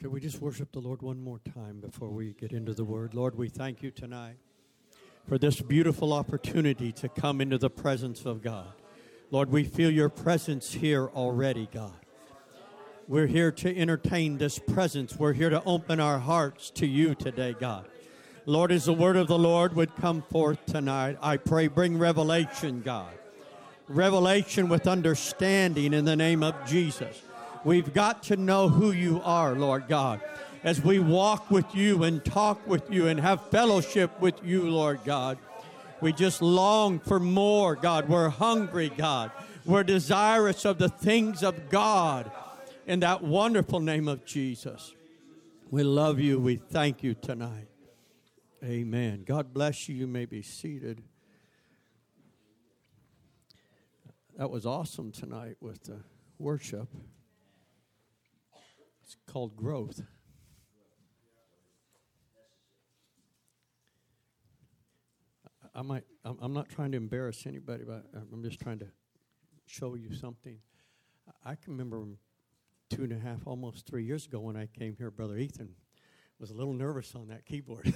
Could we just worship the Lord one more time before we get into the word? Lord, we thank you tonight for this beautiful opportunity to come into the presence of God. Lord, we feel your presence here already, God. We're here to entertain this presence. We're here to open our hearts to you today, God. Lord, as the word of the Lord would come forth tonight, I pray bring revelation, God. Revelation with understanding in the name of Jesus. We've got to know who you are, Lord God. As we walk with you and talk with you and have fellowship with you, Lord God. We just long for more, God. We're hungry, God. We're desirous of the things of God in that wonderful name of Jesus. We love you. We thank you tonight. Amen. God bless you. You may be seated. That was awesome tonight with the worship. It's called growth. I might, I'm not trying to embarrass anybody, but I'm just trying to show you something. I can remember two and a half, almost three years ago when I came here, Brother Ethan was a little nervous on that keyboard.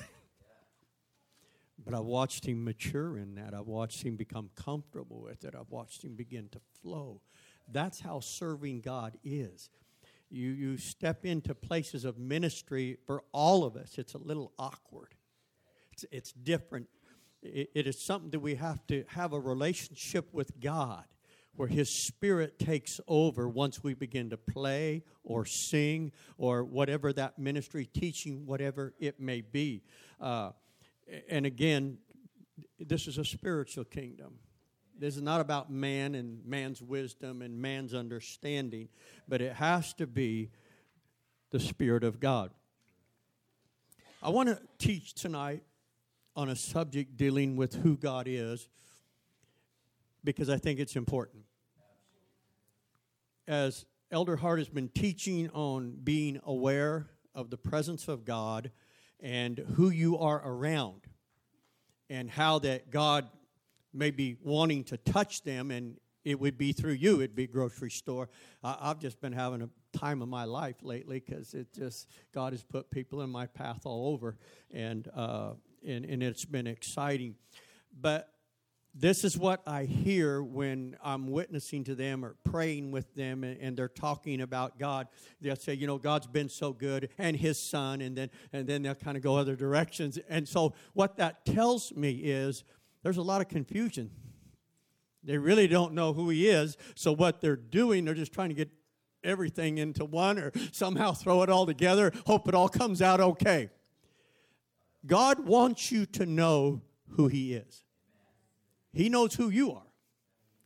but I watched him mature in that. I watched him become comfortable with it. I watched him begin to flow. That's how serving God is you, you step into places of ministry for all of us, it's a little awkward. It's, it's different. It, it is something that we have to have a relationship with God where His Spirit takes over once we begin to play or sing or whatever that ministry, teaching, whatever it may be. Uh, and again, this is a spiritual kingdom. This is not about man and man's wisdom and man's understanding, but it has to be the Spirit of God. I want to teach tonight on a subject dealing with who God is because I think it's important. As Elder Hart has been teaching on being aware of the presence of God and who you are around and how that God maybe wanting to touch them, and it would be through you. It'd be grocery store. I've just been having a time of my life lately because it just God has put people in my path all over, and uh, and and it's been exciting. But this is what I hear when I'm witnessing to them or praying with them and, they're talking about God. They'll say, you know, God's been so good and his son, and then and then they'll kind of go other directions. And so what that tells me is there's a lot of confusion. They really don't know who he is. So what they're doing, they're just trying to get everything into one or somehow throw it all together, hope it all comes out okay. God wants you to know who he is. He knows who you are.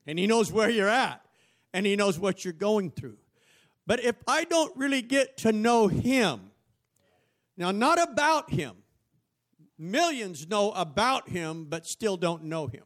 And he knows where you're at. And he knows what you're going through. But if I don't really get to know him, now not about him, Millions know about him, but still don't know him.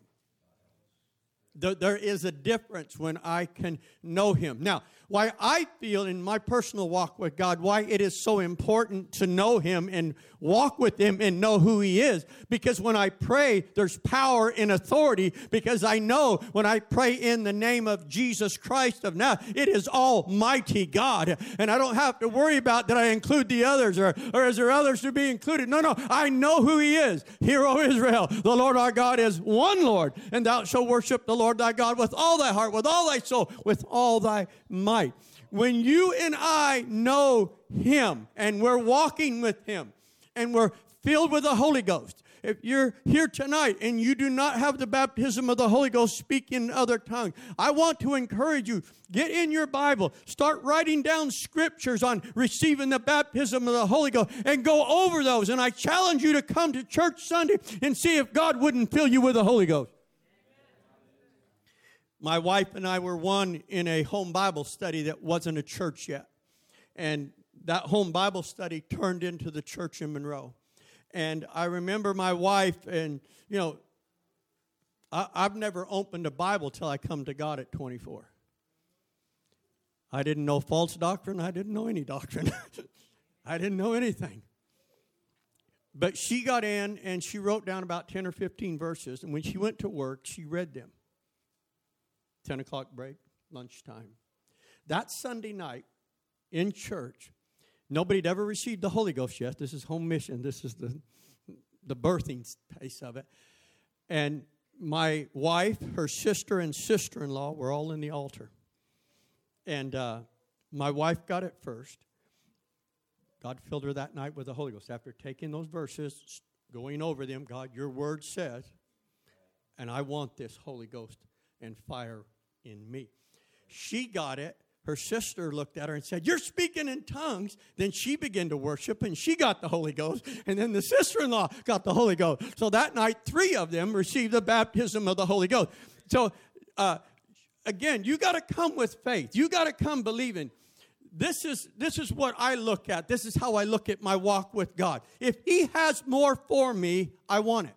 There, is a difference when I can know him. Now, why I feel in my personal walk with God, why it is so important to know Him and walk with Him and know who He is. Because when I pray, there's power and authority because I know when I pray in the name of Jesus Christ of now, it is Almighty God. And I don't have to worry about that I include the others or, or is there others to be included? No, no, I know who He is. Hear, O Israel, the Lord our God is one Lord, and thou shalt worship the Lord thy God with all thy heart, with all thy soul, with all thy might. When you and I know Him and we're walking with Him and we're filled with the Holy Ghost, if you're here tonight and you do not have the baptism of the Holy Ghost, speak in other tongues. I want to encourage you get in your Bible, start writing down scriptures on receiving the baptism of the Holy Ghost, and go over those. And I challenge you to come to church Sunday and see if God wouldn't fill you with the Holy Ghost. My wife and I were one in a home Bible study that wasn't a church yet. And that home Bible study turned into the church in Monroe. And I remember my wife, and you know, I, have never opened a Bible till I come to God at 24. I didn't know false doctrine, I didn't know any doctrine, I didn't know anything. But she got in and she wrote down about 10 or 15 verses, and when she went to work, she read them. 10 o'clock break, lunchtime. That Sunday night in church, Nobody had ever received the Holy Ghost yet. This is home mission. This is the, the birthing place of it. And my wife, her sister, and sister in law were all in the altar. And uh, my wife got it first. God filled her that night with the Holy Ghost. After taking those verses, going over them, God, your word says, and I want this Holy Ghost and fire in me. She got it her sister looked at her and said, You're speaking in tongues. Then she began to worship and she got the Holy Ghost. And then the sister in law got the Holy Ghost. So that night, three of them received the baptism of the Holy Ghost. So, uh, again, you got to come with faith. You got to come believing. This is, this is what I look at. This is how I look at my walk with God. If He has more for me, I want it.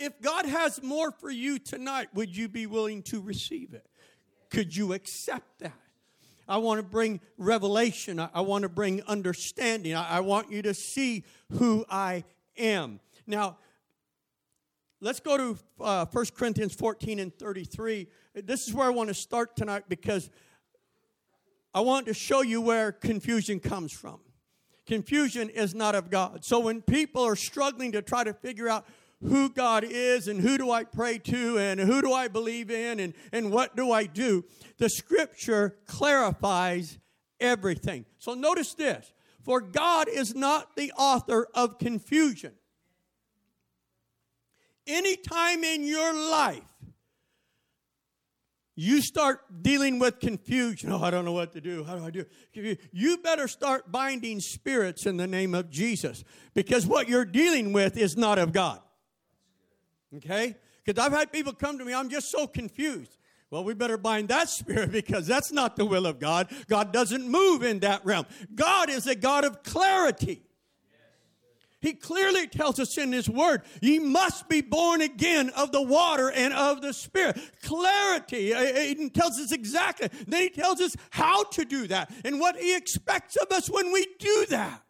If God has more for you tonight, would you be willing to receive it? Could you accept that? I want to bring revelation. I, want to bring understanding. I, I want you to see who I am. Now, let's go to uh, 1 Corinthians 14 and 33. This is where I want to start tonight because I want to show you where confusion comes from. Confusion is not of God. So when people are struggling to try to figure out who God is and who do I pray to and who do I believe in and, and what do I do, the scripture clarifies everything. So notice this for God is not the author of confusion. Anytime in your life you start dealing with confusion. Oh, I don't know what to do. How do I do? You better start binding spirits in the name of Jesus because what you're dealing with is not of God. Okay? Because I've had people come to me, I'm just so confused. Well, we better bind that spirit because that's not the will of God. God doesn't move in that realm. God is a God of clarity. He clearly tells us in His Word, ye must be born again of the water and of the Spirit. Clarity. Uh, uh, he tells us exactly. Then He tells us how to do that and what He expects of us when we do that.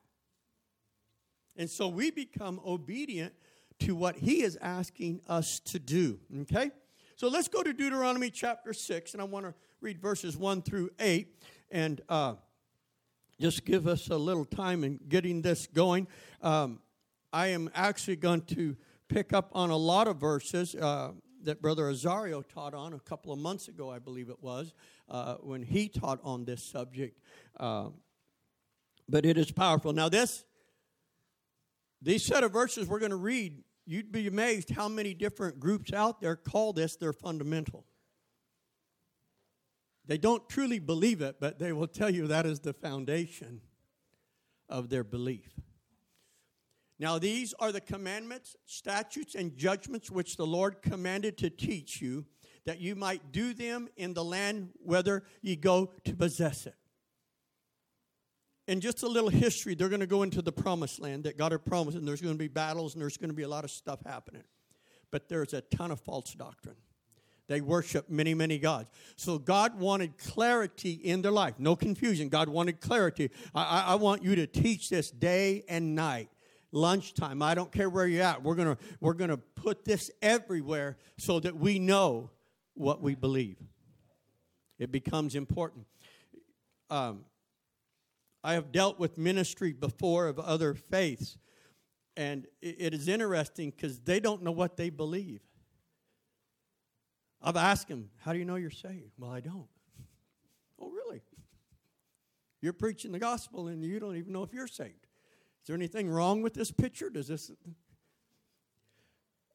And so we become obedient to what he is asking us to do. Okay? So let's go to Deuteronomy chapter 6, and I want to read verses 1 through 8 and uh, just give us a little time in getting this going. Um, I am actually going to pick up on a lot of verses uh, that Brother Azario taught on a couple of months ago, I believe it was, uh, when he taught on this subject. Uh, but it is powerful. Now, this, these set of verses we're going to read you'd be amazed how many different groups out there call this their fundamental. They don't truly believe it, but they will tell you that is the foundation of their belief. Now, these are the commandments, statutes, and judgments which the Lord commanded to teach you, that you might do them in the land whither ye go to possess it in just a little history, they're going to go into the promised land that God had promised, and there's going to be battles and there's going to be a lot of stuff happening. But there's a ton of false doctrine. They worship many, many gods. So God wanted clarity in their life, no confusion. God wanted clarity. I, I, I want you to teach this day and night lunchtime i don't care where you're at we're gonna we're gonna put this everywhere so that we know what we believe it becomes important um, I have dealt with ministry before of other faiths, and it is interesting because they don't know what they believe. I've asked them, How do you know you're saved? Well, I don't. oh, really? You're preaching the gospel and you don't even know if you're saved. Is there anything wrong with this picture? Does this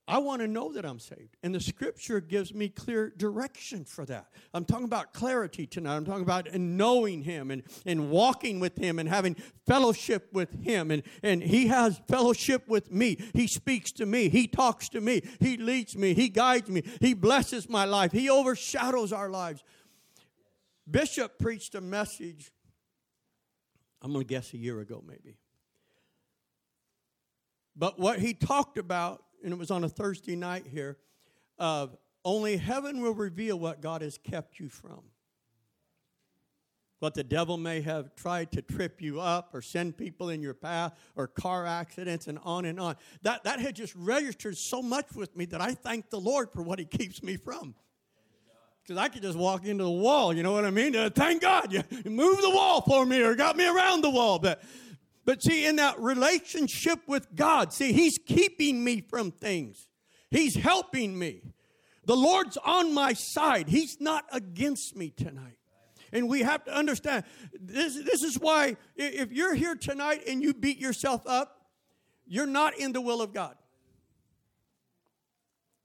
I want to know that I'm saved. And the scripture gives me clear direction for that. I'm talking about clarity tonight. I'm talking about knowing Him and, and walking with Him and having fellowship with Him. And, and He has fellowship with me. He speaks to me. He talks to me. He leads me. He guides me. He blesses my life. He overshadows our lives. Bishop preached a message, I'm going to guess a year ago, maybe. But what he talked about and it was on a Thursday night here, only heaven will reveal what God has kept you from. What the devil may have tried to trip you up or send people in your path or car accidents and on and on. That, that had just registered so much with me that I thank the Lord for what he keeps me from. Because I could just walk into the wall, you know what I mean? Uh, thank God you moved the wall for me or got me around the wall. But, but see, in that relationship with God, see, He's keeping me from things, He's helping me. The Lord's on my side, He's not against me tonight. And we have to understand this, this is why if you're here tonight and you beat yourself up, you're not in the will of God.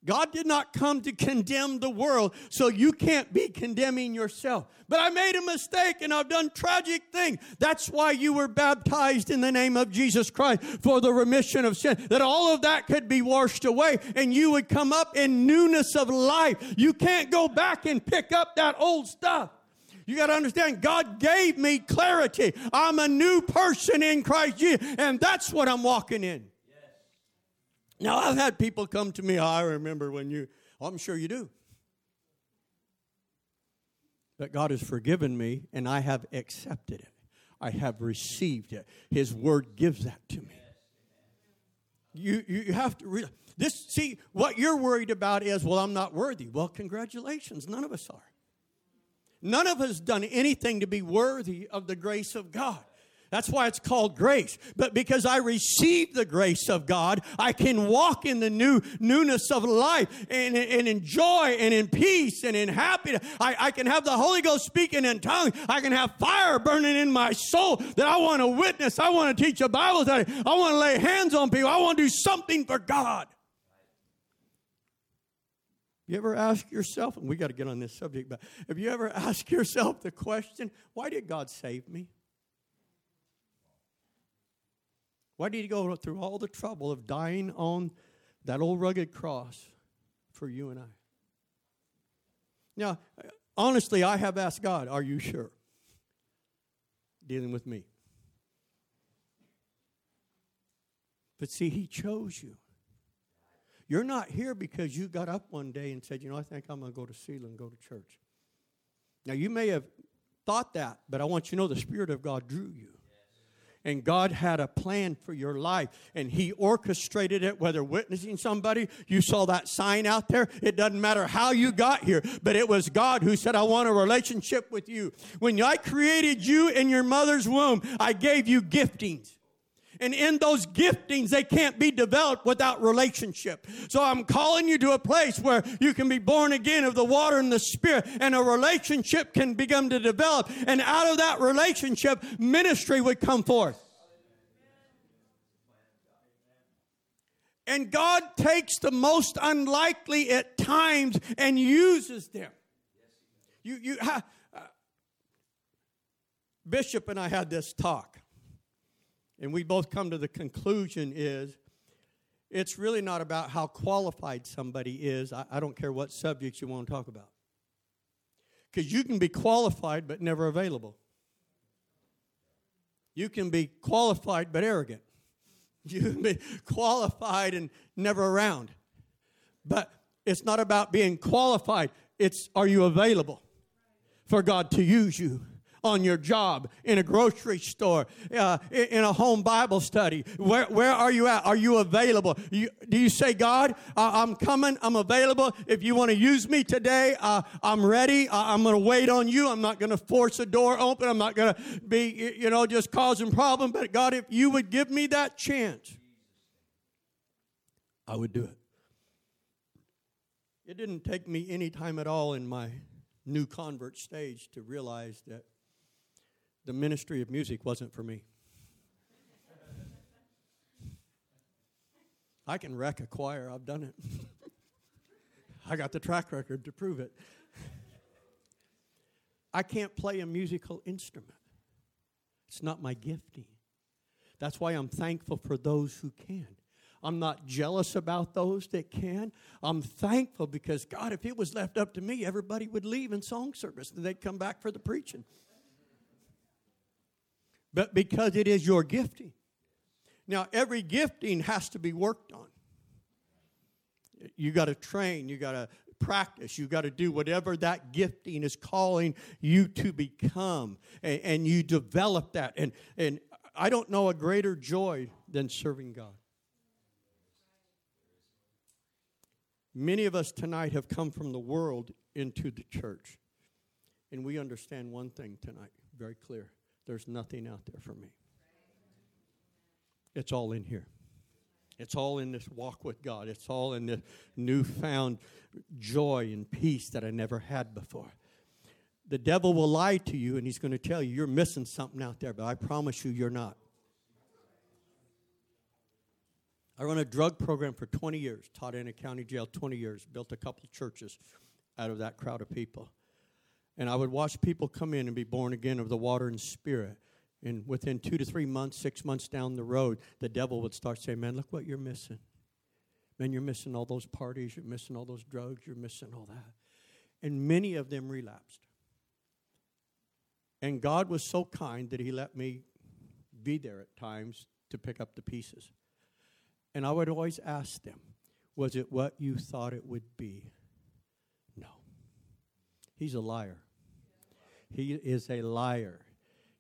God did not come to condemn the world, so you can't be condemning yourself. But I made a mistake and I've done tragic things. That's why you were baptized in the name of Jesus Christ for the remission of sin, that all of that could be washed away and you would come up in newness of life. You can't go back and pick up that old stuff. You got to understand, God gave me clarity. I'm a new person in Christ Jesus, and that's what I'm walking in. Now, I've had people come to me, I remember when you, oh, I'm sure you do. That God has forgiven me, and I have accepted it. I have received it. His word gives that to me. You, you have to realize this. See, what you're worried about is, well, I'm not worthy. Well, congratulations. None of us are. None of us done anything to be worthy of the grace of God. That's why it's called grace. But because I received the grace of God, I can walk in the new newness of life and, and in joy and in peace and in happiness. I, I can have the Holy Ghost speaking in tongues. I can have fire burning in my soul that I want to witness. I want to teach a Bible study. I want to lay hands on people. I want to do something for God. You ever ask yourself, and we got to get on this subject, but have you ever asked yourself the question, why did God save me? Why did he go through all the trouble of dying on that old rugged cross for you and I? Now, honestly, I have asked God, Are you sure? Dealing with me. But see, he chose you. You're not here because you got up one day and said, You know, I think I'm going to go to Selah and go to church. Now, you may have thought that, but I want you to know the Spirit of God drew you and God had a plan for your life and He orchestrated it, whether witnessing somebody, you saw that sign out there. It doesn't matter how you got here, but it was God who said, I want a relationship with you. When I created you in your mother's womb, I gave you giftings. And in those giftings, they can't be developed without relationship. So I'm calling you to a place where you can be born again of the water and the spirit, and a relationship can begin to develop. And out of that relationship, ministry would come forth. And God takes the most unlikely at times and uses them. You, you, uh, Bishop and I had this talk and we both come to the conclusion is it's really not about how qualified somebody is. I, I don't care what subjects you want to talk about. Because you can be qualified but never available. You can be qualified but arrogant. You can be qualified and never around. But it's not about being qualified, it's are you available for God to use you? On your job, in a grocery store, uh, in a home Bible study? Where, where are you at? Are you available? You, do you say, God, uh, I'm coming, I'm available. If you want to use me today, uh, I'm ready. I'm going to wait on you. I'm not going to force a door open. I'm not going to be, you know, just causing problems. But God, if you would give me that chance, I would do it. It didn't take me any time at all in my new convert stage to realize that the ministry of music wasn't for me. I can wreck a choir, I've done it. I got the track record to prove it. I can't play a musical instrument, it's not my gifting. That's why I'm thankful for those who can. I'm not jealous about those that can. I'm thankful because, God, if it was left up to me, everybody would leave in song service and they'd come back for the preaching but because it is your gifting. Now, every gifting has to be worked on. You got to train, you got to practice, you got to do whatever that gifting is calling you to become, and, and you develop that. And, and I don't know a greater joy than serving God. Many of us tonight have come from the world into the church. And we understand one thing tonight, very clear. There's nothing out there for me. It's all in here. It's all in this walk with God. It's all in this newfound joy and peace that I never had before. The devil will lie to you and he's going to tell you you're missing something out there, but I promise you, you're not. I run a drug program for 20 years, taught in a county jail 20 years, built a couple churches out of that crowd of people. And I would watch people come in and be born again of the water and spirit. And within two to three months, six months down the road, the devil would start saying, Man, look what you're missing. Man, you're missing all those parties, you're missing all those drugs, you're missing all that. And many of them relapsed. And God was so kind that He let me be there at times to pick up the pieces. And I would always ask them, Was it what you thought it would be? No. He's a liar. He is a liar.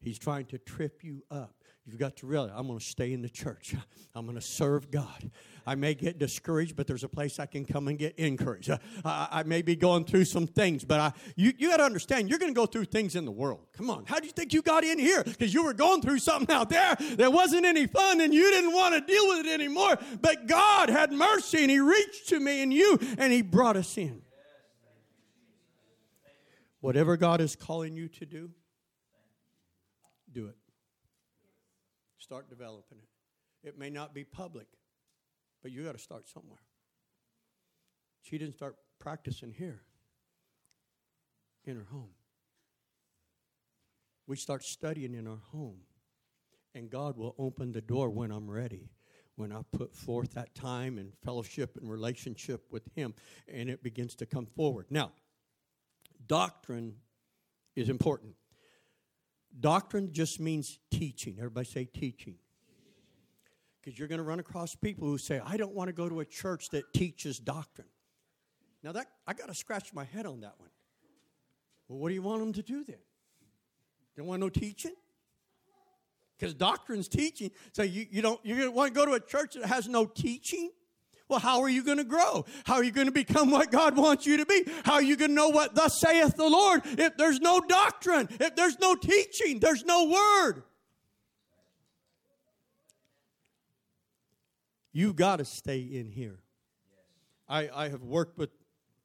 He's trying to trip you up. You've got to realize I'm going to stay in the church. I'm going to serve God. I may get discouraged, but there's a place I can come and get encouraged. I, I may be going through some things, but I, you, you got to understand, you're going to go through things in the world. Come on. How do you think you got in here? Because you were going through something out there that wasn't any fun and you didn't want to deal with it anymore. But God had mercy and He reached to me and you and He brought us in. Whatever God is calling you to do, do it. Start developing it. It may not be public, but you got to start somewhere. She didn't start practicing here in her home. We start studying in our home, and God will open the door when I'm ready. When I put forth that time and fellowship and relationship with Him, and it begins to come forward. Now, doctrine is important. Doctrine just means teaching. Everybody say teaching. Because you're going to run across people who say, I don't want to go to a church that teaches doctrine. Now, that I got to scratch my head on that one. Well, what do you want them to do then? Don't want no teaching? Because doctrine's teaching. So you, you don't you want to go to a church that has no teaching? Well, how are you going to grow? How are you going to become what God wants you to be? How are you going to know what thus saith the Lord if there's no doctrine, if there's no teaching, there's no word? You've got to stay in here. I, I have worked with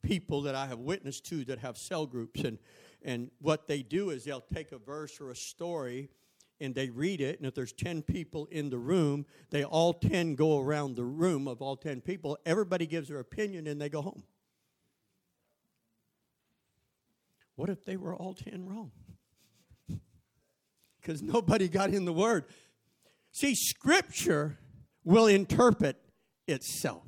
people that I have witnessed to that have cell groups, and, and what they do is they'll take a verse or a story and they read it, and if there's 10 people in the room, they all 10 go around the room of all 10 people. Everybody gives their opinion and they go home. What if they were all 10 wrong? Because nobody got in the word. See, Scripture will interpret itself.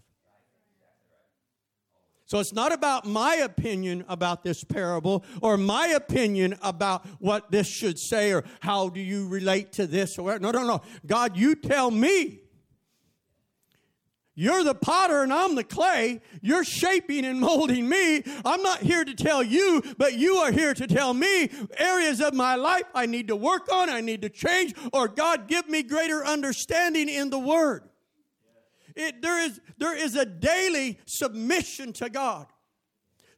So it's not about my opinion about this parable or my opinion about what this should say or how do you relate to this or. No, no, no. God, you tell me. You're the potter and I'm the clay. You're shaping and molding me. I'm not here to tell you, but you are here to tell me areas of my life I need to work on, I need to change, or God, give me greater understanding in the Word. It, there, is, there is a daily submission to God.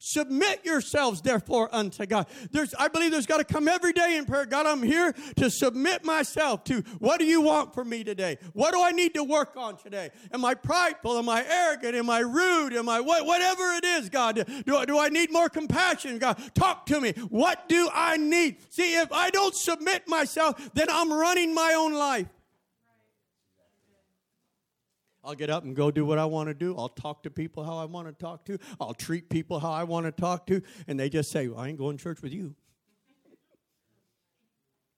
Submit yourselves, therefore, unto God. There's, I believe there's got to come every day in prayer. God, I'm here to submit myself to what do you want from me today? What do I need to work on today? Am I prideful? Am I arrogant? Am I rude? Am I what, whatever it is, God? Do, do I need more compassion? God, talk to me. What do I need? See, if I don't submit myself, then I'm running my own life. I'll get up and go do what I want to do. I'll talk to people how I want to talk to. I'll treat people how I want to talk to. And they just say, well, I ain't going to church with you.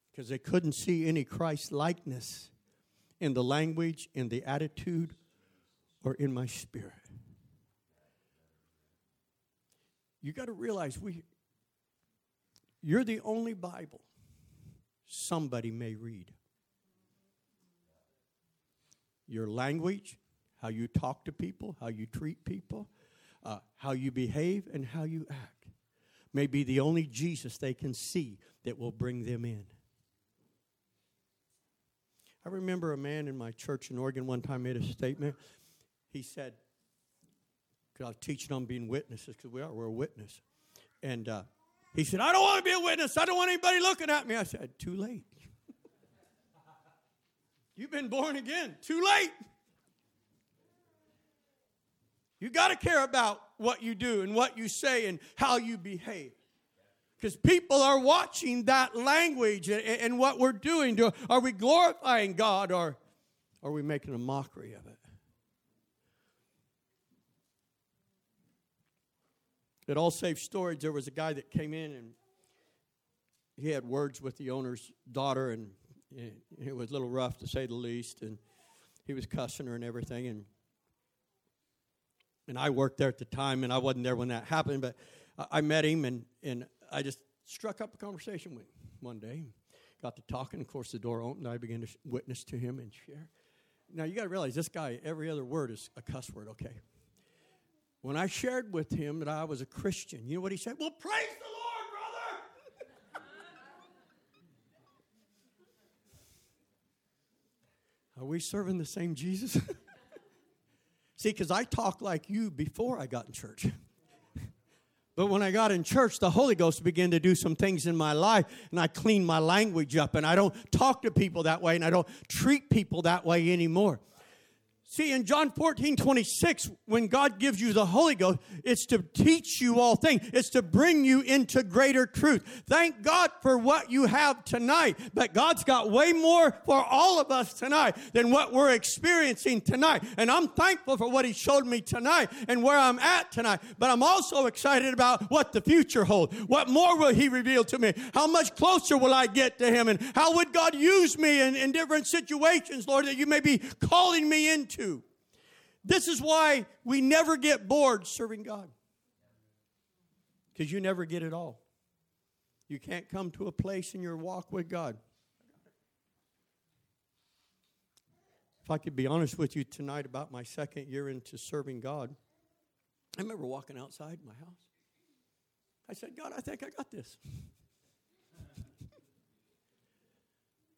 Because they couldn't see any Christ likeness in the language, in the attitude, or in my spirit. You got to realize we you're the only Bible somebody may read your language, how you talk to people, how you treat people, uh, how you behave, and how you act may be the only Jesus they can see that will bring them in. I remember a man in my church in Oregon one time made a statement. He said, because I was teaching on being witnesses, because we are, we're a witness. and uh, he said, I don't want to be a witness. I don't want anybody looking at me. I said, Too late. You've been born again. Too late. You got to care about what you do and what you say and how you behave. Because people are watching that language and, and what we're doing. Are we glorifying God or are we making a mockery of it? At All Safe Storage, there was a guy that came in and he had words with the owner's daughter, and it was a little rough to say the least. And he was cussing her and everything. And and I worked there at the time, and I wasn't there when that happened, but I met him, and and I just struck up a conversation with him one day. Got to talking. Of course, the door opened. I began to witness to him and share. Now, you got to realize this guy, every other word is a cuss word, okay? When I shared with him that I was a Christian, you know what he said? Well, praise the Lord, brother! Are we serving the same Jesus? See, because I talked like you before I got in church. But when I got in church, the Holy Ghost began to do some things in my life, and I cleaned my language up, and I don't talk to people that way, and I don't treat people that way anymore. See, in John 14, 26, when God gives you the Holy Ghost, it's to teach you all things. It's to bring you into greater truth. Thank God for what you have tonight. But God's got way more for all of us tonight than what we're experiencing tonight. And I'm thankful for what He showed me tonight and where I'm at tonight. But I'm also excited about what the future holds. What more will He reveal to me? How much closer will I get to Him? And how would God use me in, in different situations, Lord, that you may be calling me into? This is why we never get bored serving God. Because you never get it all. You can't come to a place in your walk with God. If I could be honest with you tonight about my second year into serving God, I remember walking outside my house. I said, God, I think I got this.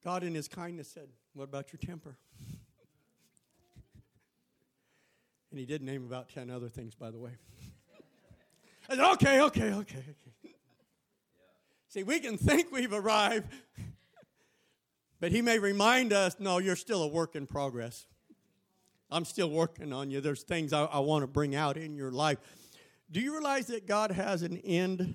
God, in His kindness, said, What about your temper? And he did name about 10 other things, by the way. I said, okay, okay, okay, okay. See, we can think we've arrived, but he may remind us no, you're still a work in progress. I'm still working on you. There's things I, I want to bring out in your life. Do you realize that God has an end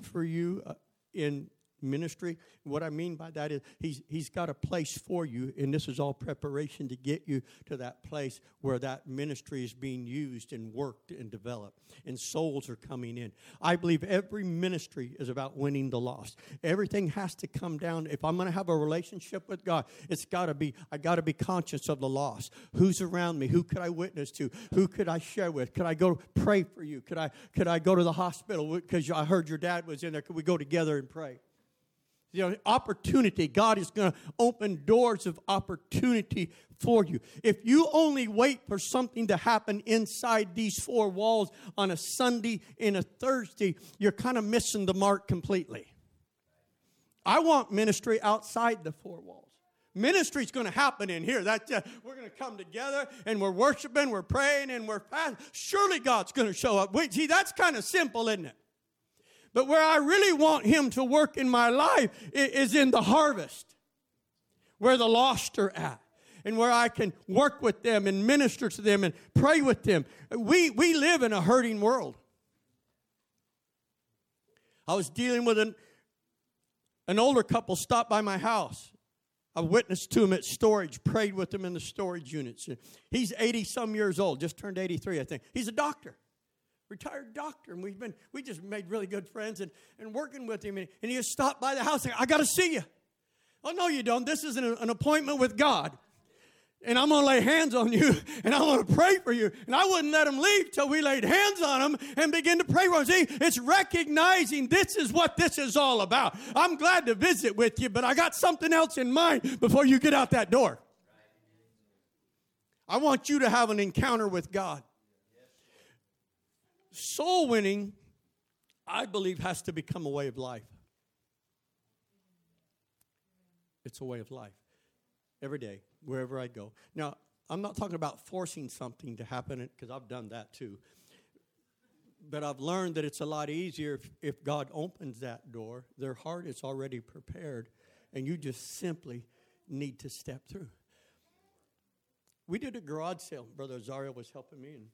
for you uh, in ministry. What I mean by that is he's, he's got a place for you, and this is all preparation to get you to that place where that ministry is being used and worked and developed, and souls are coming in. I believe every ministry is about winning the lost. Everything has to come down. If I'm going to have a relationship with God, it's got to be, I got to be conscious of the lost. Who's around me? Who could I witness to? Who could I share with? Could I go pray for you? Could I, could I go to the hospital because I heard your dad was in there? Could we go together and pray? Know, opportunity. God is going to open doors of opportunity for you. If you only wait for something to happen inside these four walls on a Sunday and a Thursday, you're kind of missing the mark completely. I want ministry outside the four walls. Ministry is going to happen in here. That uh, we're going to come together and we're worshiping, we're praying, and we're fasting. Surely God's going to show up. Wait, see, that's kind of simple, isn't it? But where I really want Him to work in my life is in the harvest, where the lost are at. And where I can work with them and minister to them and pray with them. We, we live in a hurting world. I was dealing with an, an older couple stopped by my house. I witnessed to him at storage, prayed with him in the storage units. He's 80 some years old, just turned 83, I think. He's a doctor retired doctor, and we've been we just made really good friends and, and working with him. And, and he just stopped by the house. and I got to see you. Oh no, you don't. This is an, an appointment with God. And I'm to lay hands on you and I'm gonna pray for you. And I wouldn't let him leave till we laid hands on him and begin to pray for him. See, it's recognizing this is what this is all about. I'm glad to visit with you, but I got something else in mind before you get out that door. I want you to have an encounter with God. Soul winning, I believe, has to become a way of life. It's a way of life. Every day, wherever I go. Now, I'm not talking about forcing something to happen because I've done that too. but I've learned that it's a lot easier if, if God opens that door. Their heart is already prepared, and you just simply need to step through. We did a garage sale. Brother Azario was helping me, and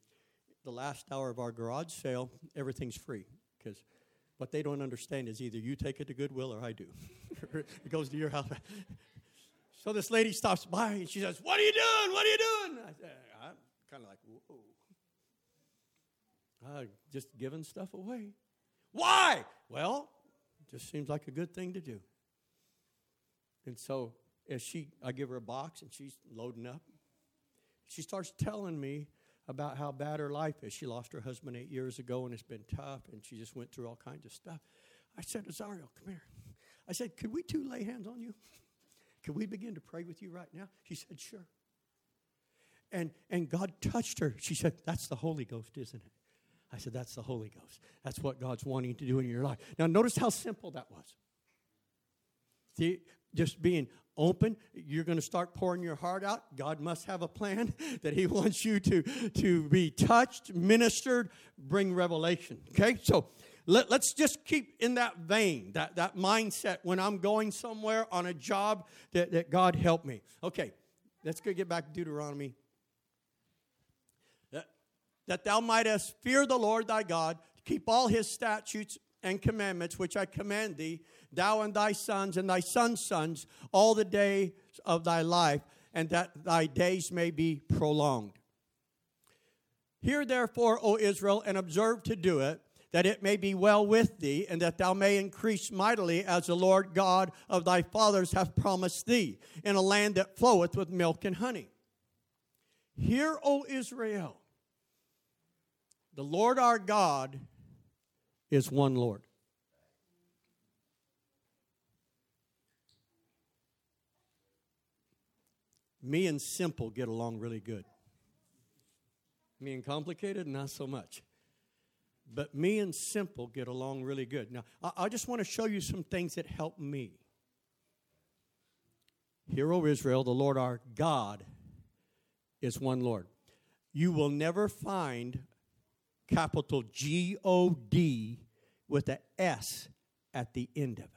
the last hour of our garage sale, everything's free because what they don't understand is either you take it to Goodwill or I do. it goes to your house. so this lady stops by and she says, What are you doing? What are you doing? I said, I'm kind of like, Whoa. Uh, just giving stuff away. Why? Well, just seems like a good thing to do. And so as she I give her a box and she's loading up, she starts telling me about how bad her life is. She lost her husband eight years ago and it's been tough, and she just went through all kinds of stuff. I said, Azario, come here. I said, Could we two lay hands on you? Could we begin to pray with you right now? She said, Sure. And, and God touched her. She said, That's the Holy Ghost, isn't it? I said, That's the Holy Ghost. That's what God's wanting to do in your life. Now, notice how simple that was. See, just being open you're going to start pouring your heart out. God must have a plan that he wants you to to be touched ministered bring revelation okay? So let, us just keep in that vein that that mindset when i'm going somewhere on a job that, that god help me. Okay let's go get back to deuteronomy. That, that thou mightest fear the lord thy god keep all his statutes and commandments which I command thee, thou and thy sons and thy sons' sons, all the days of thy life, and that thy days may be prolonged. Hear therefore, O Israel, and observe to do it, that it may be well with thee, and that thou may increase mightily, as the Lord God of thy fathers hath promised thee, in a land that floweth with milk and honey. Hear, O Israel, the Lord our God is one Lord. Me and simple get along really good. Me and complicated, not so much. But me and simple get along really good. Now, I, just want to show you some things that help me. Hear, O Israel, the Lord our God is one Lord. You will never find capital G O D with a S at the end of it.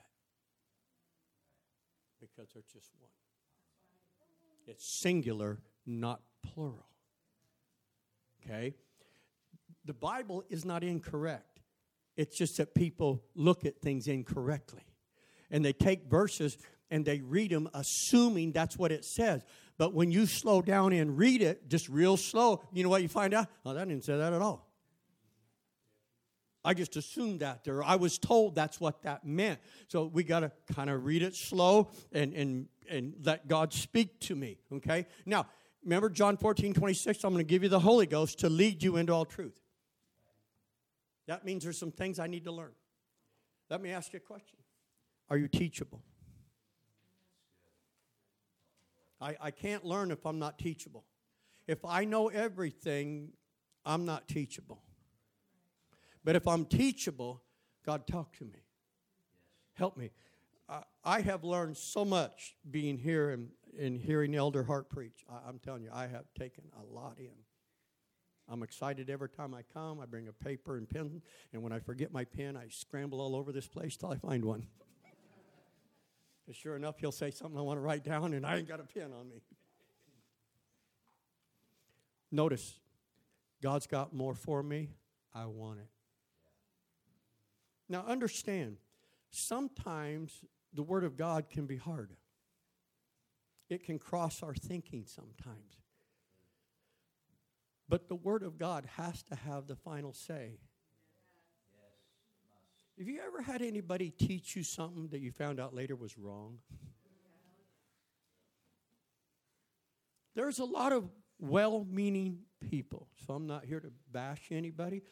Because they're just. It's singular, not plural. Okay? The Bible is not incorrect. It's just that people look at things incorrectly. And they take verses and they read them assuming that's what it says. But when you slow down and read it, just real slow, you know what you find out? Oh, that didn't say that at all. I just assumed that there. I was told that's what that meant. So we got to kind of read it slow and, and, and let God speak to me. Okay? Now, remember John 14, 26? I'm going to give you the Holy Ghost to lead you into all truth. That means there's some things I need to learn. Let me ask you a question Are you teachable? I, I can't learn if I'm not teachable. If I know everything, I'm not teachable. But if I'm teachable, God, talk to me. Help me. I, I have learned so much being here and, and hearing Elder Hart preach. I, I'm telling you, I have taken a lot in. I'm excited every time I come. I bring a paper and pen, and when I forget my pen, I scramble all over this place till I find one. sure enough, he'll say something I want to write down, and I ain't got a pen on me. Notice, God's got more for me. I want it. Now, understand, sometimes the Word of God can be hard, it can cross our thinking sometimes. But the Word of God has to have the final say. Have you ever had anybody teach you something that you found out later was wrong? There's a lot of well meaning people, so I'm not here to bash anybody,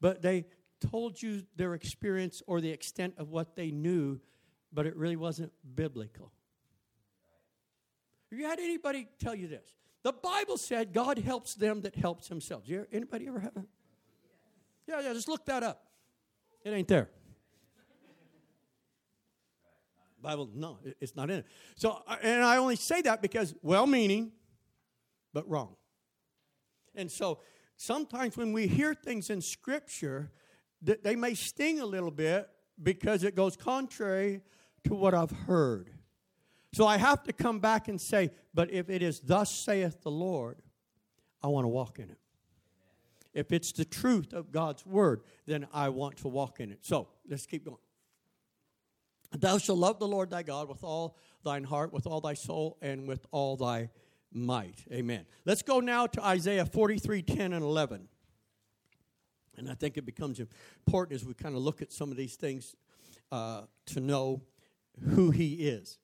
but they told you their experience or the extent of what they knew, but it really wasn't biblical. Have you had anybody tell you this? The Bible said God helps them that helps themselves. You, anybody ever have that? Yeah, yeah, just look that up. It ain't there. Bible, no, it's not in it. So, uh, and I only say that because well meaning, but wrong. And so sometimes when we hear things in Scripture, that they may sting a little bit because it goes contrary to what I've heard. So I have to come back and say, but if it is thus saith the Lord, I want to walk in it. If it's the truth of God's word, then I want to walk in it. So let's keep going. Thou shalt love the Lord thy God with all thine heart, with all thy soul, and with all thy might. Amen. Let's go now to Isaiah 43 10 and 11. And I think it becomes important as we kind of look at some of these things uh, to know who he is.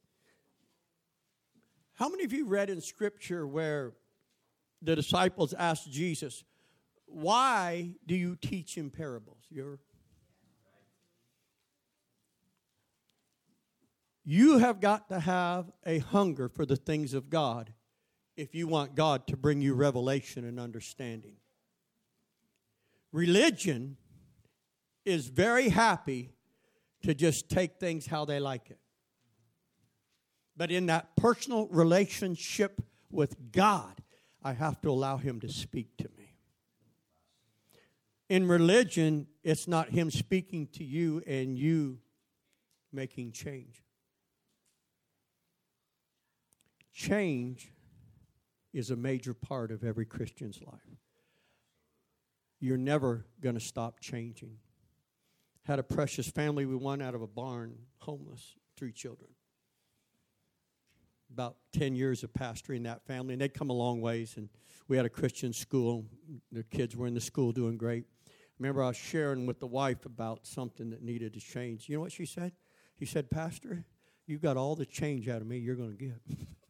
How many of you read in Scripture where the disciples asked Jesus, Why do you teach in parables? You ever? You have got to have a hunger for the things of God if you want God to bring you revelation and understanding. Religion is very happy to just take things how they like it. But in that personal relationship with God, I have to allow Him to speak to me. In religion, it's not Him speaking to you and you making change. Change is a major part of every Christian's life. You're never going to stop changing. Had a precious family we won out of a barn, homeless, three children about 10 years of pastoring that family, and they'd come a long ways. And we had a Christian school. The kids were in the school doing great. I remember I was sharing with the wife about something that needed to change. You know what she said? He said, Pastor, you got all the change out of me you're going to get.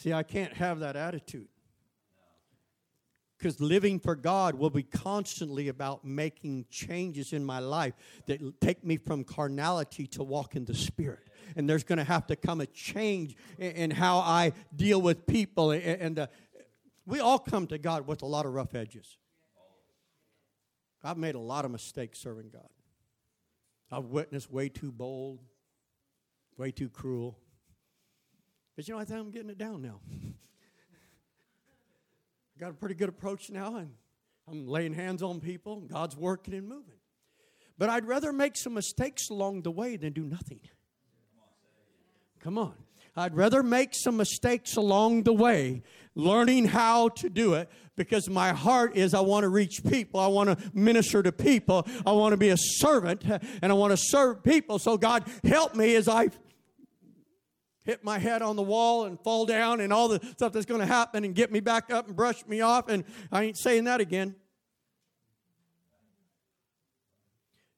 See, I can't have that attitude because living for God will be constantly about making changes in my life that take me from carnality to walk in the Spirit. And there's going to have to come a change in, how I deal with people. And, uh, we all come to God with a lot of rough edges. I've made a lot of mistakes serving God. I've witnessed way too bold, way too cruel. But you know, I think I'm getting it down now. I got a pretty good approach now, and I'm laying hands on people, and God's working and moving. But I'd rather make some mistakes along the way than do nothing. Come on. I'd rather make some mistakes along the way, learning how to do it, because my heart is I want to reach people. I want to minister to people. I want to be a servant, and I want to serve people. So, God, help me as I hit my head on the wall and fall down and all the stuff that's going to happen and get me back up and brush me off. And I ain't saying that again.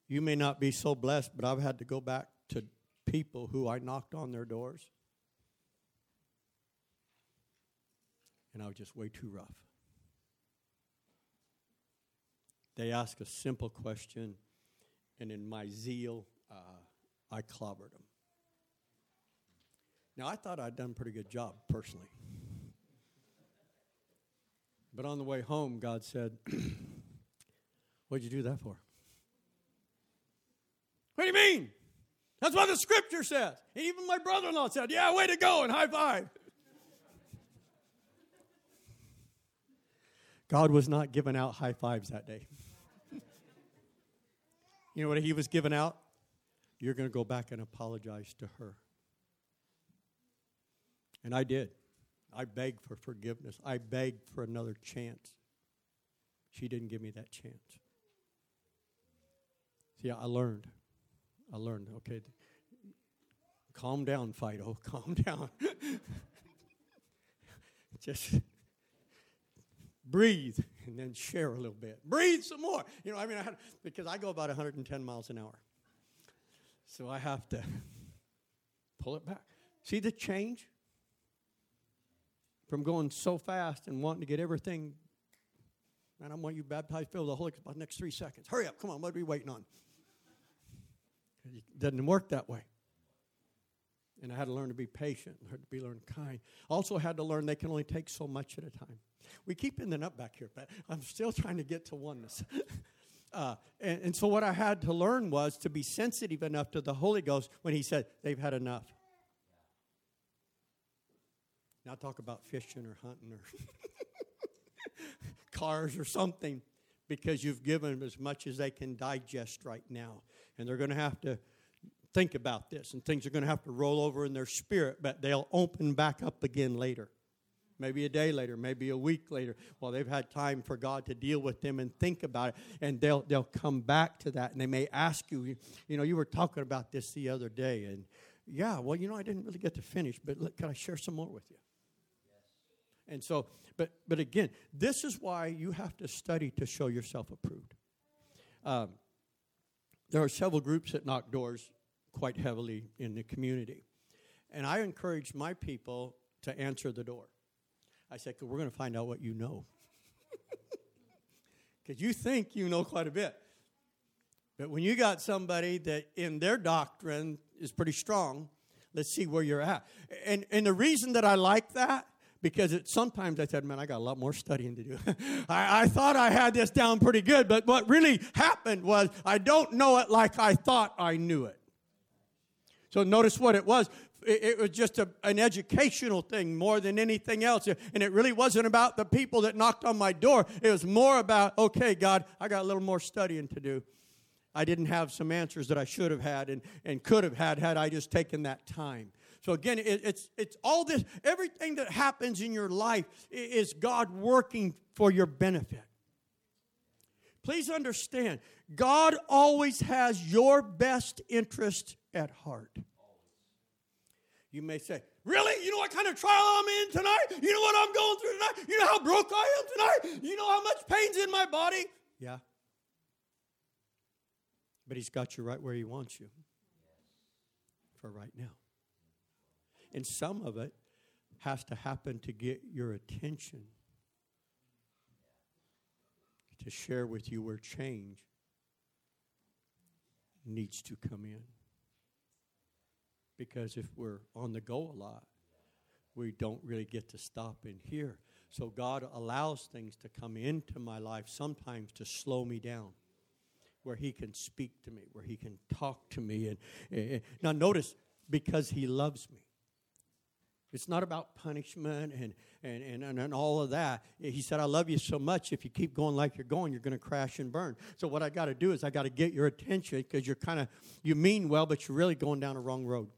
You may not be so blessed, but I've had to go back to people who I knocked on their doors. And I was just way too rough. They asked a simple question, and in my zeal, uh, I clobbered them. Now, I thought I'd done a pretty good job personally. But on the way home, God said, What'd you do that for? What do you mean? That's what the scripture says. Even my brother in law said, Yeah, way to go, and high five. God was not giving out high fives that day. you know what he was giving out? You're going to go back and apologize to her. And I did. I begged for forgiveness. I begged for another chance. She didn't give me that chance. See, I learned. I learned, okay, calm down, Fido. Calm down. Just breathe and then share a little bit. Breathe some more. You know, I mean, I had, because I go about 110 miles an hour. So I have to pull it back. See the change? From going so fast and wanting to get everything. Man, I want you baptized, filled with the Holy Ghost by the next three seconds. Hurry up, come on, what are we waiting on? It doesn't work that way. And I had to learn to be patient, learn to be learn kind. Also had to learn they can only take so much at a time. We keep ending up back here, but I'm still trying to get to oneness. uh, and, and so what I had to learn was to be sensitive enough to the Holy Ghost when He said they've had enough. Now talk about fishing or hunting or cars or something because you've given them as much as they can digest right now. And they're going to have to think about this, and things are going to have to roll over in their spirit, but they'll open back up again later. Maybe a day later, maybe a week later. Well, they've had time for God to deal with them and think about it, and they'll they'll come back to that, and they may ask you, you know, you were talking about this the other day, and yeah, well, you know, I didn't really get to finish, but look, can I share some more with you? And so, but but again, this is why you have to study to show yourself approved. Um, there are several groups that knock doors quite heavily in the community, and I encourage my people to answer the door. I said, we're going to find out what you know, because you think you know quite a bit. But when you got somebody that in their doctrine is pretty strong, let's see where you're at. And and the reason that I like that because it, sometimes I said, man, I got a lot more studying to do. I, I, thought I had this down pretty good, but what really happened was I don't know it like I thought I knew it. So notice what it was. It, was just a, an educational thing more than anything else. And it really wasn't about the people that knocked on my door. It was more about, okay, God, I got a little more studying to do. I didn't have some answers that I should have had and, and could have had had I just taken that time. So again, it, it's it's all this, everything that happens in your life is God working for your benefit. Please understand, God always has your best interest at heart. You may say, Really? You know what kind of trial I'm in tonight? You know what I'm going through tonight? You know how broke I am tonight? You know how much pain's in my body? Yeah. But He's got you right where He wants you for right now. And some of it has to happen to get your attention, to share with you where change needs to come in. Because if we're on the go a lot, we don't really get to stop and hear. So God allows things to come into my life sometimes to slow me down, where He can speak to me, where He can talk to me. And, and now notice, because He loves me. It's not about punishment and, and, and, and, all of that. He said, I love you so much. If you keep going like you're going, you're going to crash and burn. So, what I got to do is I got to get your attention because you're kind of, you mean well, but you're really going down a wrong road.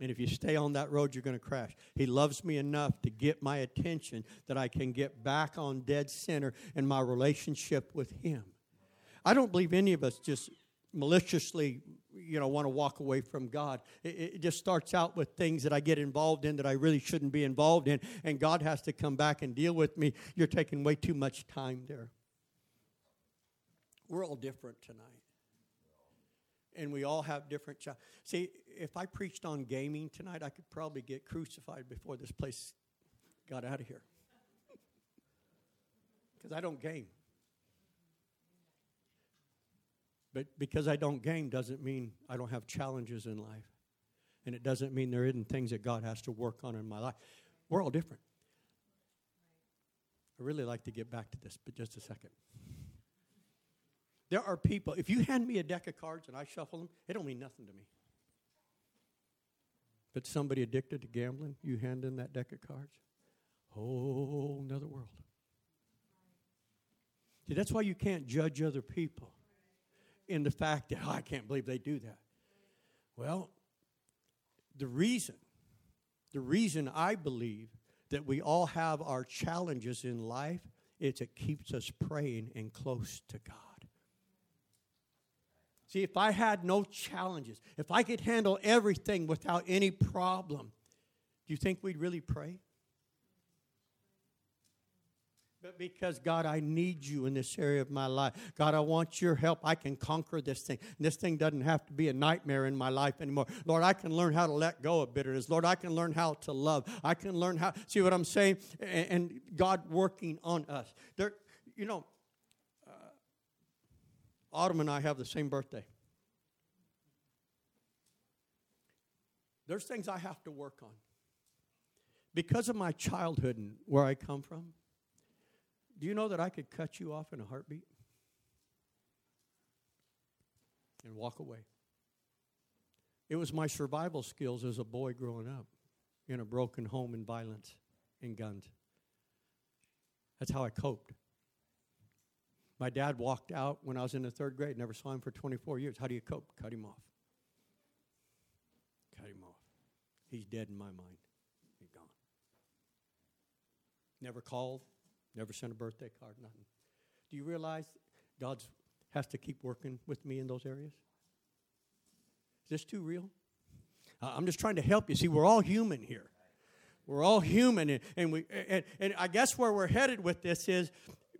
And if you stay on that road, you're going to crash. He loves me enough to get my attention that I can get back on dead center in my relationship with Him. I don't believe any of us just maliciously you know want to walk away from god. It, it, just starts out with things that i get involved in that i really shouldn't be involved in and god has to come back and deal with me. You're taking way too much time there. We're all different tonight. And we all have different see if i preached on gaming tonight i could probably get crucified before this place got out of here. Because i don't game But because I don't game doesn't mean I don't have challenges in life. And it doesn't mean there isn't things that God has to work on in my life. We're all different. I really like to get back to this, but just a second. There are people, if you hand me a deck of cards and I shuffle them, it don't mean nothing to me. But somebody addicted to gambling, you hand in that deck of cards, whole another world. See, that's why you can't judge other people in the fact that, oh, I can't believe they do that. Well, the reason, the reason I believe that we all have our challenges in life is it keeps us praying and close to God. See, if I had no challenges, if I could handle everything without any problem, do you think we'd really pray? But because God, I need you in this area of my life. God, I want your help. I can conquer this thing. And this thing doesn't have to be a nightmare in my life anymore. Lord, I can learn how to let go of bitterness. Lord, I can learn how to love. I can learn how, see what I'm saying? And, God working on us. There, you know, uh, Autumn and I have the same birthday. There's things I have to work on. Because of my childhood and where I come from, do you know that I could cut you off in a heartbeat and walk away? It was my survival skills as a boy growing up. in a broken home and violence and guns. That's how I coped. My dad walked out when I was in the third grade, never saw him for 24 years. How do you cope? Cut him off. Cut him off. He's dead in my mind. He's gone. Never called, never sent a birthday card, nothing. Do you realize God has to keep working with me in those areas? Is this too real? I'm just trying to help you. See, we're all human here. We're all human, and, and we and, and I guess where we're headed with this is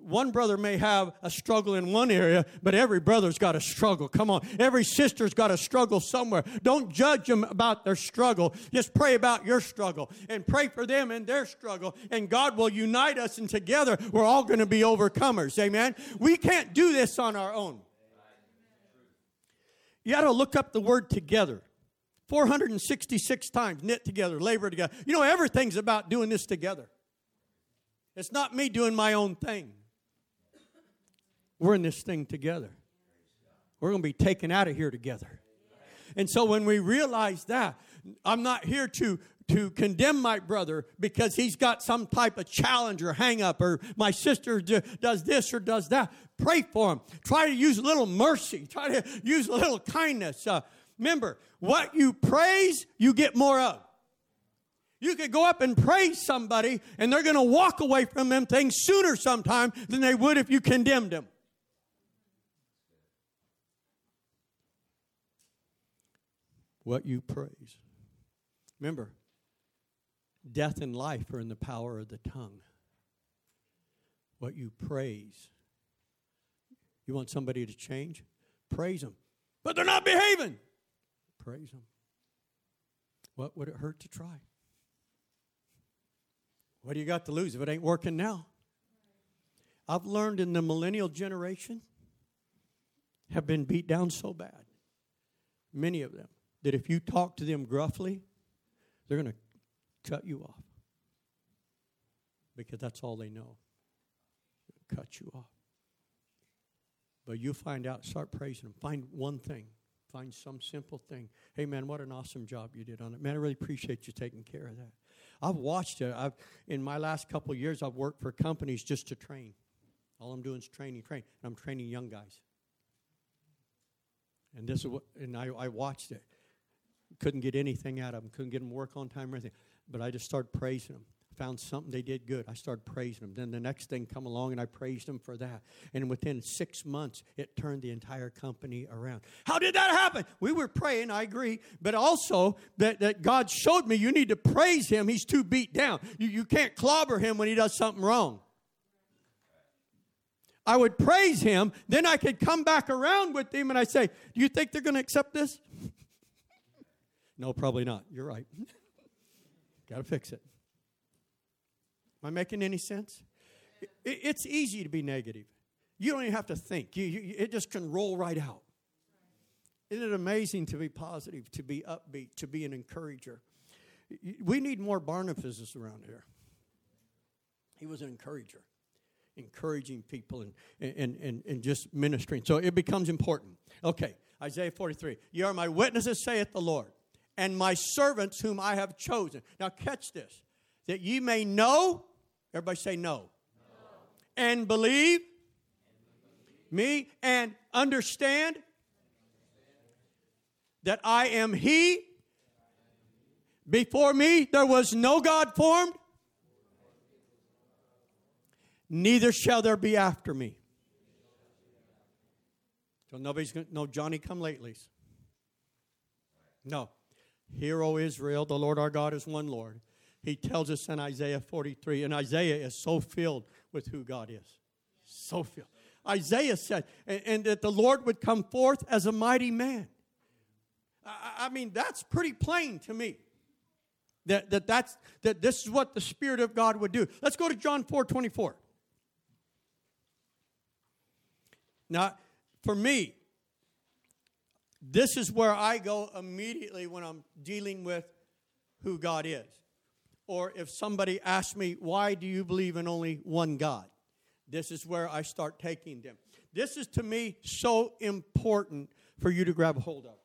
one brother may have a struggle in one area, but every brother's got a struggle. Come on. Every sister's got a struggle somewhere. Don't judge them about their struggle. Just pray about your struggle and pray for them in their struggle, and God will unite us, and together we're all going to be overcomers. Amen. We can't do this on our own. You got to look up the word together. 466 times knit together, labor together. You know, everything's about doing this together. It's not me doing my own thing. We're in this thing together. We're going to be taken out of here together. And so when we realize that, I'm not here to to condemn my brother because he's got some type of challenge or hang up or my sister does this or does that. Pray for him. Try to use a little mercy. Try to use a little kindness. Uh, remember, what you praise, you get more of. You could go up and praise somebody and they're going to walk away from them things sooner sometime than they would if you condemned them. What you praise. Remember, death and life are in the power of the tongue. What you praise. You want somebody to change? Praise them. But they're not behaving. Praise them. What would it hurt to try? What do you got to lose if it ain't working now? I've learned in the millennial generation have been beat down so bad. Many of them that if you talk to them gruffly, they're going to cut you off. Because that's all they know. Cut you off. But you find out, start praising them. Find one thing. Find some simple thing. Hey, man, what an awesome job you did on it. Man, I really appreciate you taking care of that. I've watched it. I've, in my last couple years, I've worked for companies just to train. All I'm doing is training, training. And I'm training young guys. And this is what, and I, I watched it couldn't get anything out of them, couldn't get them work on time or anything. But I just started praising them. Found something they did good. I started praising them. Then the next thing come along and I praised them for that. And within six months, it turned the entire company around. How did that happen? We were praying, I agree, but also that, that God showed me you need to praise him. He's too beat down. You, you can't clobber him when he does something wrong. I would praise him, then I could come back around with him and I say, Do you think they're going to accept this? No, probably not. You're right. Got to fix it. Am I making any sense? It, it's easy to be negative. You don't even have to think. You, you, it just can roll right out. Isn't it amazing to be positive, to be upbeat, to be an encourager? We need more Barnabases around here. He was an encourager, encouraging people and, and, and, and just ministering. So it becomes important. Okay, Isaiah 43. You are my witnesses, saith the Lord and my servants whom I have chosen. Now, catch this that ye may know, everybody say no, no. And, believe me and understand that I am He. Before me there was no God formed, neither shall there be after me. So nobody's going to, no Johnny come latelys. No. Hear, O Israel, the Lord our God is one Lord. He tells us in Isaiah 43, and Isaiah is so filled with who God is. So filled. Isaiah said, and, and that the Lord would come forth as a mighty man. I, I mean, that's pretty plain to me. That, that, that's, that this is what the Spirit of God would do. Let's go to John 4 24. Now, for me, this is where I go immediately when I'm dealing with who God is. Or if somebody asks me, why do you believe in only one God? This is where I start taking them. This is to me so important for you to grab hold of.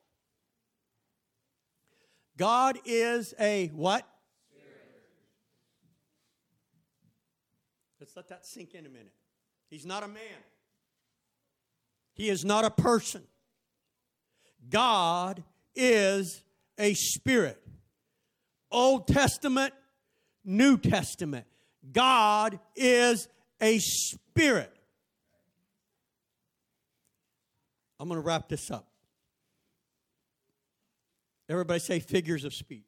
God is a what? Let's let that sink in a minute. He's not a man. He is not a person. God is a spirit. Old Testament, New Testament. God is a spirit. I'm going to wrap this up. Everybody say figures of speech.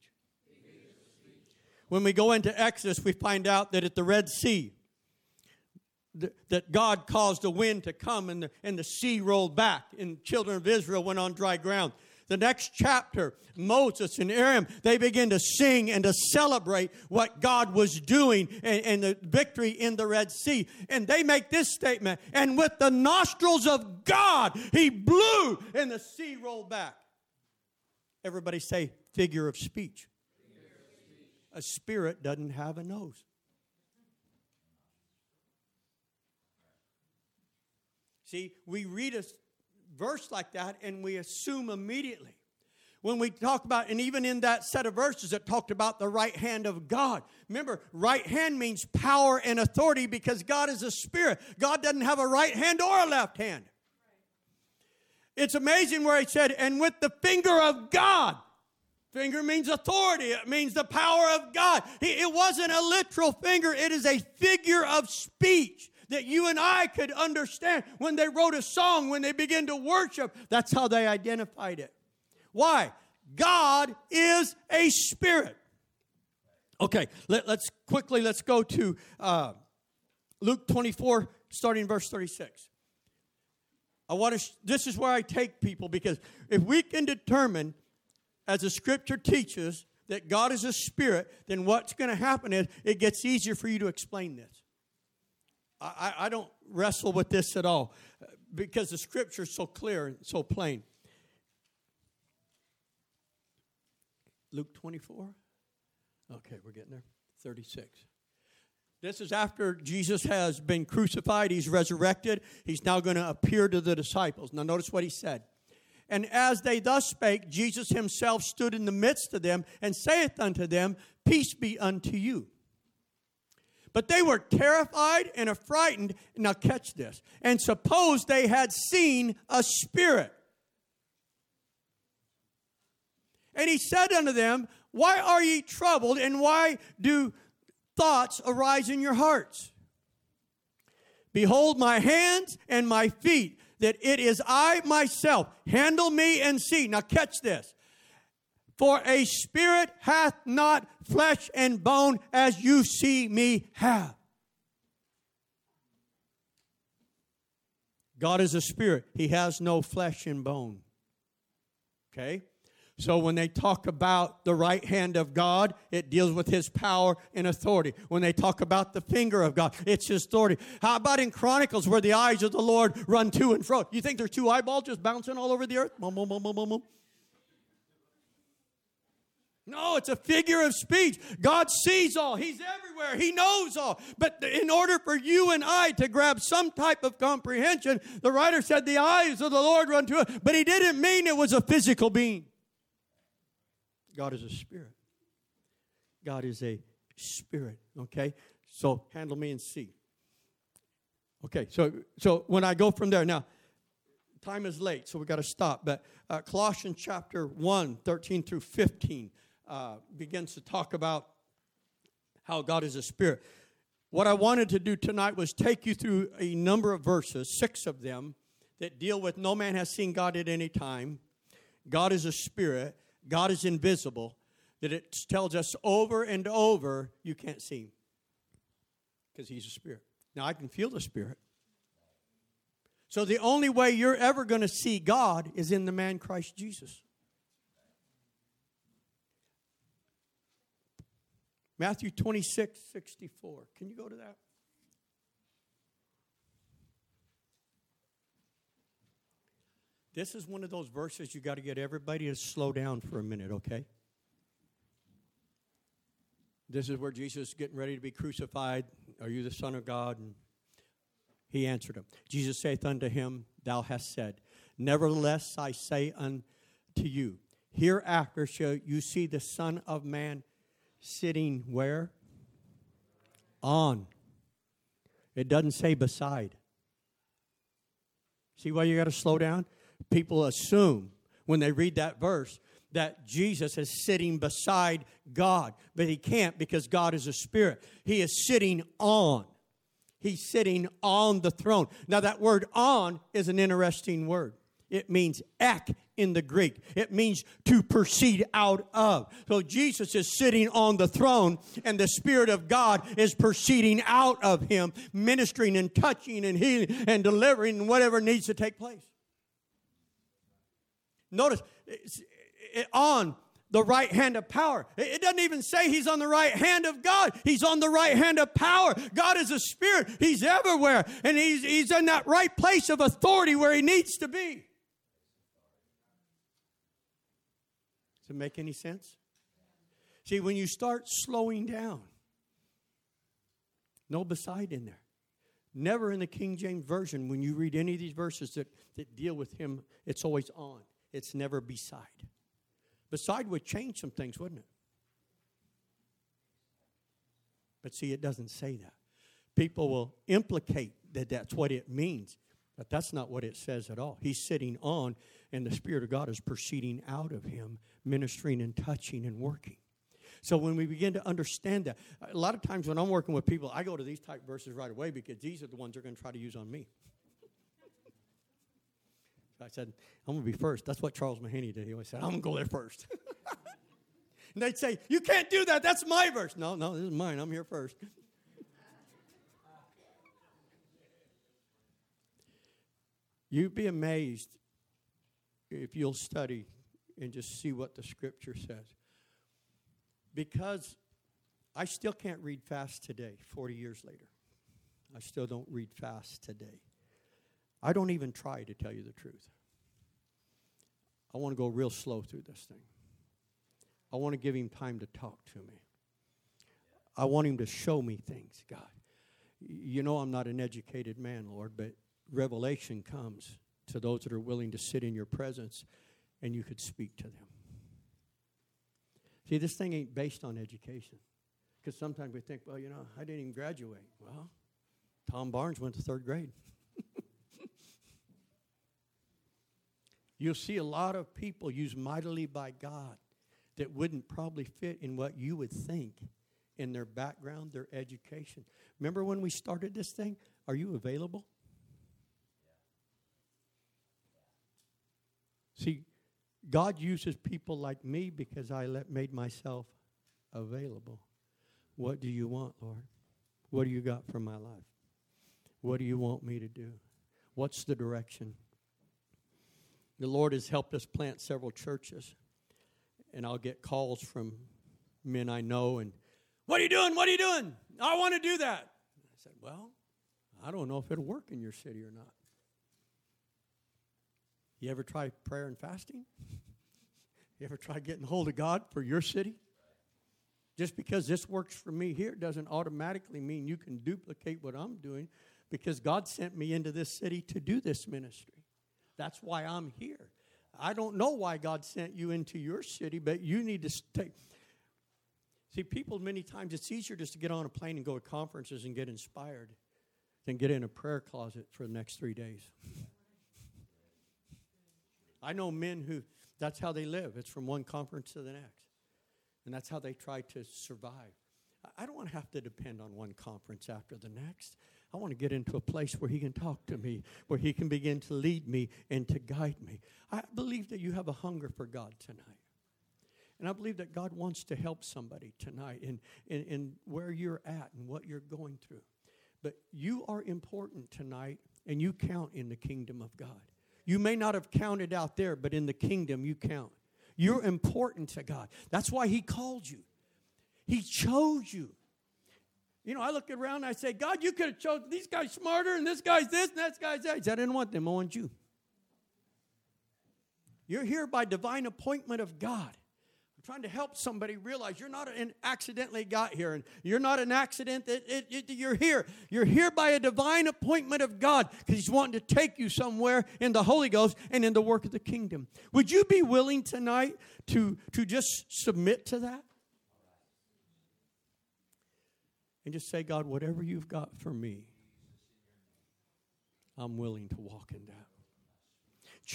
When we go into Exodus, we find out that at the Red Sea, that God caused the wind to come and the, and the sea rolled back, and children of Israel went on dry ground. The next chapter, Moses and Aaron, they begin to sing and to celebrate what God was doing and, and the victory in the Red Sea. And they make this statement, and with the nostrils of God, he blew and the sea rolled back. Everybody say, figure of speech. A spirit doesn't have a nose. See, we read a verse like that and we assume immediately. When we talk about, and even in that set of verses that talked about the right hand of God. Remember, right hand means power and authority because God is a spirit. God doesn't have a right hand or a left hand. It's amazing where he said, and with the finger of God. Finger means authority. It means the power of God. It wasn't a literal finger. It is a figure of speech that you and I could understand. When they wrote a song, when they began to worship, that's how they identified it. Why? God is a spirit. Okay, let, us quickly let's go to uh, Luke 24, starting verse 36. I want to. This is where I take people because if we can determine, as the Scripture teaches, that God is a spirit, then what's going to happen is it gets easier for you to explain this. I, I don't wrestle with this at all because the Scripture is so clear and so plain. Luke 24. Okay, we're getting there. 36. This is after Jesus has been crucified, he's resurrected. He's now going to appear to the disciples. Now, notice what he said. And as they thus spake, Jesus himself stood in the midst of them and saith unto them, Peace be unto you. But they were terrified and affrighted. Now, catch this. And suppose they had seen a spirit. And he said unto them, Why are ye troubled, and why do thoughts arise in your hearts. Behold my hands and my feet, that it is I myself. Handle me and see. Now, catch this. For a spirit hath not flesh and bone as you see me have. God is a spirit, He has no flesh and bone. Okay? So when they talk about the right hand of God, it deals with his power and authority. When they talk about the finger of God, it's his authority. How about in Chronicles where the eyes of the Lord run to and fro? You think there's two eyeballs just bouncing all over the earth? No, it's a figure of speech. God sees all. He's everywhere. He knows all. But in order for you and I to grab some type of comprehension, the writer said the eyes of the Lord run to it, but he didn't mean it was a physical being. God is a spirit. God is a spirit, okay? So handle me and see. Okay, so so when I go from there, now time is late, so we got to stop. But uh, Colossians chapter 1, 13 through 15 uh, begins to talk about how God is a spirit. What I wanted to do tonight was take you through a number of verses, six of them, that deal with no man has seen God at any time. God is a spirit. God is invisible, that it tells us over and over you can't see him because he's a spirit. Now, I can feel the spirit. So, the only way you're ever going to see God is in the man Christ Jesus. Matthew 26, 64. Can you go to that? This is one of those verses you got to get everybody to slow down for a minute, okay? This is where Jesus is getting ready to be crucified. Are you the Son of God? And he answered him. Jesus saith unto him, Thou hast said, Nevertheless I say unto you, hereafter shall you see the Son of Man sitting where? On. It doesn't say beside. See why you got to slow down? People assume when they read that verse that Jesus is sitting beside God, but he can't because God is a spirit. He is sitting on. He's sitting on the throne. Now, that word on is an interesting word. It means ek in the Greek. It means to proceed out of. So Jesus is sitting on the throne, and the Spirit of God is proceeding out of him, ministering and touching and healing and delivering whatever needs to take place. Notice, on the right hand of power. It doesn't even say he's on the right hand of God. He's on the right hand of power. God is a spirit. He's everywhere. And he's, he's in that right place of authority where he needs to be. Does it make any sense? See, when you start slowing down, no beside in there. Never in the King James Version, when you read any of these verses that, that deal with him, it's always on. It's never beside. Beside would change some things, wouldn't it? But see, it doesn't say that. People will implicate that that's what it means, but that's not what it says at all. He's sitting on, and the Spirit of God is proceeding out of him, ministering and touching and working. So when we begin to understand that, a lot of times when I'm working with people, I go to these type verses right away because these are the ones they're going to try to use on me. I said, I'm going to be first. That's what Charles Mahaney did. He always said, I'm going to go there first. and they'd say, You can't do that. That's my verse. No, no, this is mine. I'm here first. You'd be amazed if you'll study and just see what the scripture says. Because I still can't read fast today, 40 years later. I still don't read fast today. I don't even try to tell you the truth. I want to go real slow through this thing. I want to give him time to talk to me. I want him to show me things, God. You know, I'm not an educated man, Lord, but revelation comes to those that are willing to sit in your presence and you could speak to them. See, this thing ain't based on education. Because sometimes we think, well, you know, I didn't even graduate. Well, Tom Barnes went to third grade. You'll see a lot of people used mightily by God that wouldn't probably fit in what you would think in their background, their education. Remember when we started this thing? Are you available? See, God uses people like me because I let, made myself available. What do you want, Lord? What do you got for my life? What do you want me to do? What's the direction? The Lord has helped us plant several churches, and I'll get calls from men I know and, What are you doing? What are you doing? I want to do that. I said, Well, I don't know if it'll work in your city or not. You ever try prayer and fasting? You ever try getting hold of God for your city? Just because this works for me here doesn't automatically mean you can duplicate what I'm doing because God sent me into this city to do this ministry. That's why I'm here. I don't know why God sent you into your city, but you need to stay. See, people, many times it's easier just to get on a plane and go to conferences and get inspired than get in a prayer closet for the next three days. I know men who that's how they live. It's from one conference to the next. And that's how they try to survive. I don't want to have to depend on one conference after the next. I want to get into a place where He can talk to me, where He can begin to lead me and to guide me. I believe that you have a hunger for God tonight. And I believe that God wants to help somebody tonight in, in, in where you're at and what you're going through. But you are important tonight, and you count in the kingdom of God. You may not have counted out there, but in the kingdom, you count. You're important to God. That's why He called you, He chose you. You know, I look around and I say, God, you could have chosen these guys smarter and this guy's this and that guy's that. He said, I didn't want them, I want you. You're here by divine appointment of God. Trying to help somebody realize you're not an accidentally got here and you're not an accident that it, it, you're here. You're here by a divine appointment of God because He's wanting to take you somewhere in the Holy Ghost and in the work of the kingdom. Would you be willing tonight to, to just submit to that? And just say, God, whatever you've got for me, I'm willing to walk in that.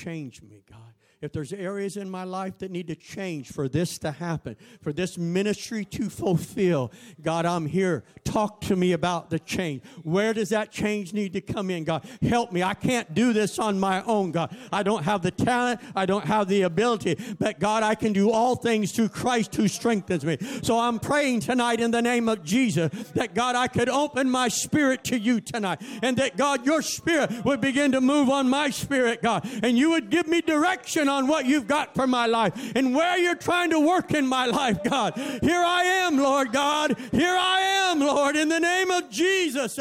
Change me, God. If there's areas in my life that need to change for this to happen, for this ministry to fulfill, God, I'm here. Talk to me about the change. Where does that change need to come in, God? Help me. I can't do this on my own, God. I don't have the talent, I don't have the ability, but God, I can do all things through Christ who strengthens me. So I'm praying tonight in the name of Jesus that God, I could open my spirit to you tonight, and that God, your spirit would begin to move on my spirit, God, and you would give me direction on what you've got for my life and where you're trying to work in my life, God. Here I am, Lord God. Here I am, Lord, in the name of Jesus.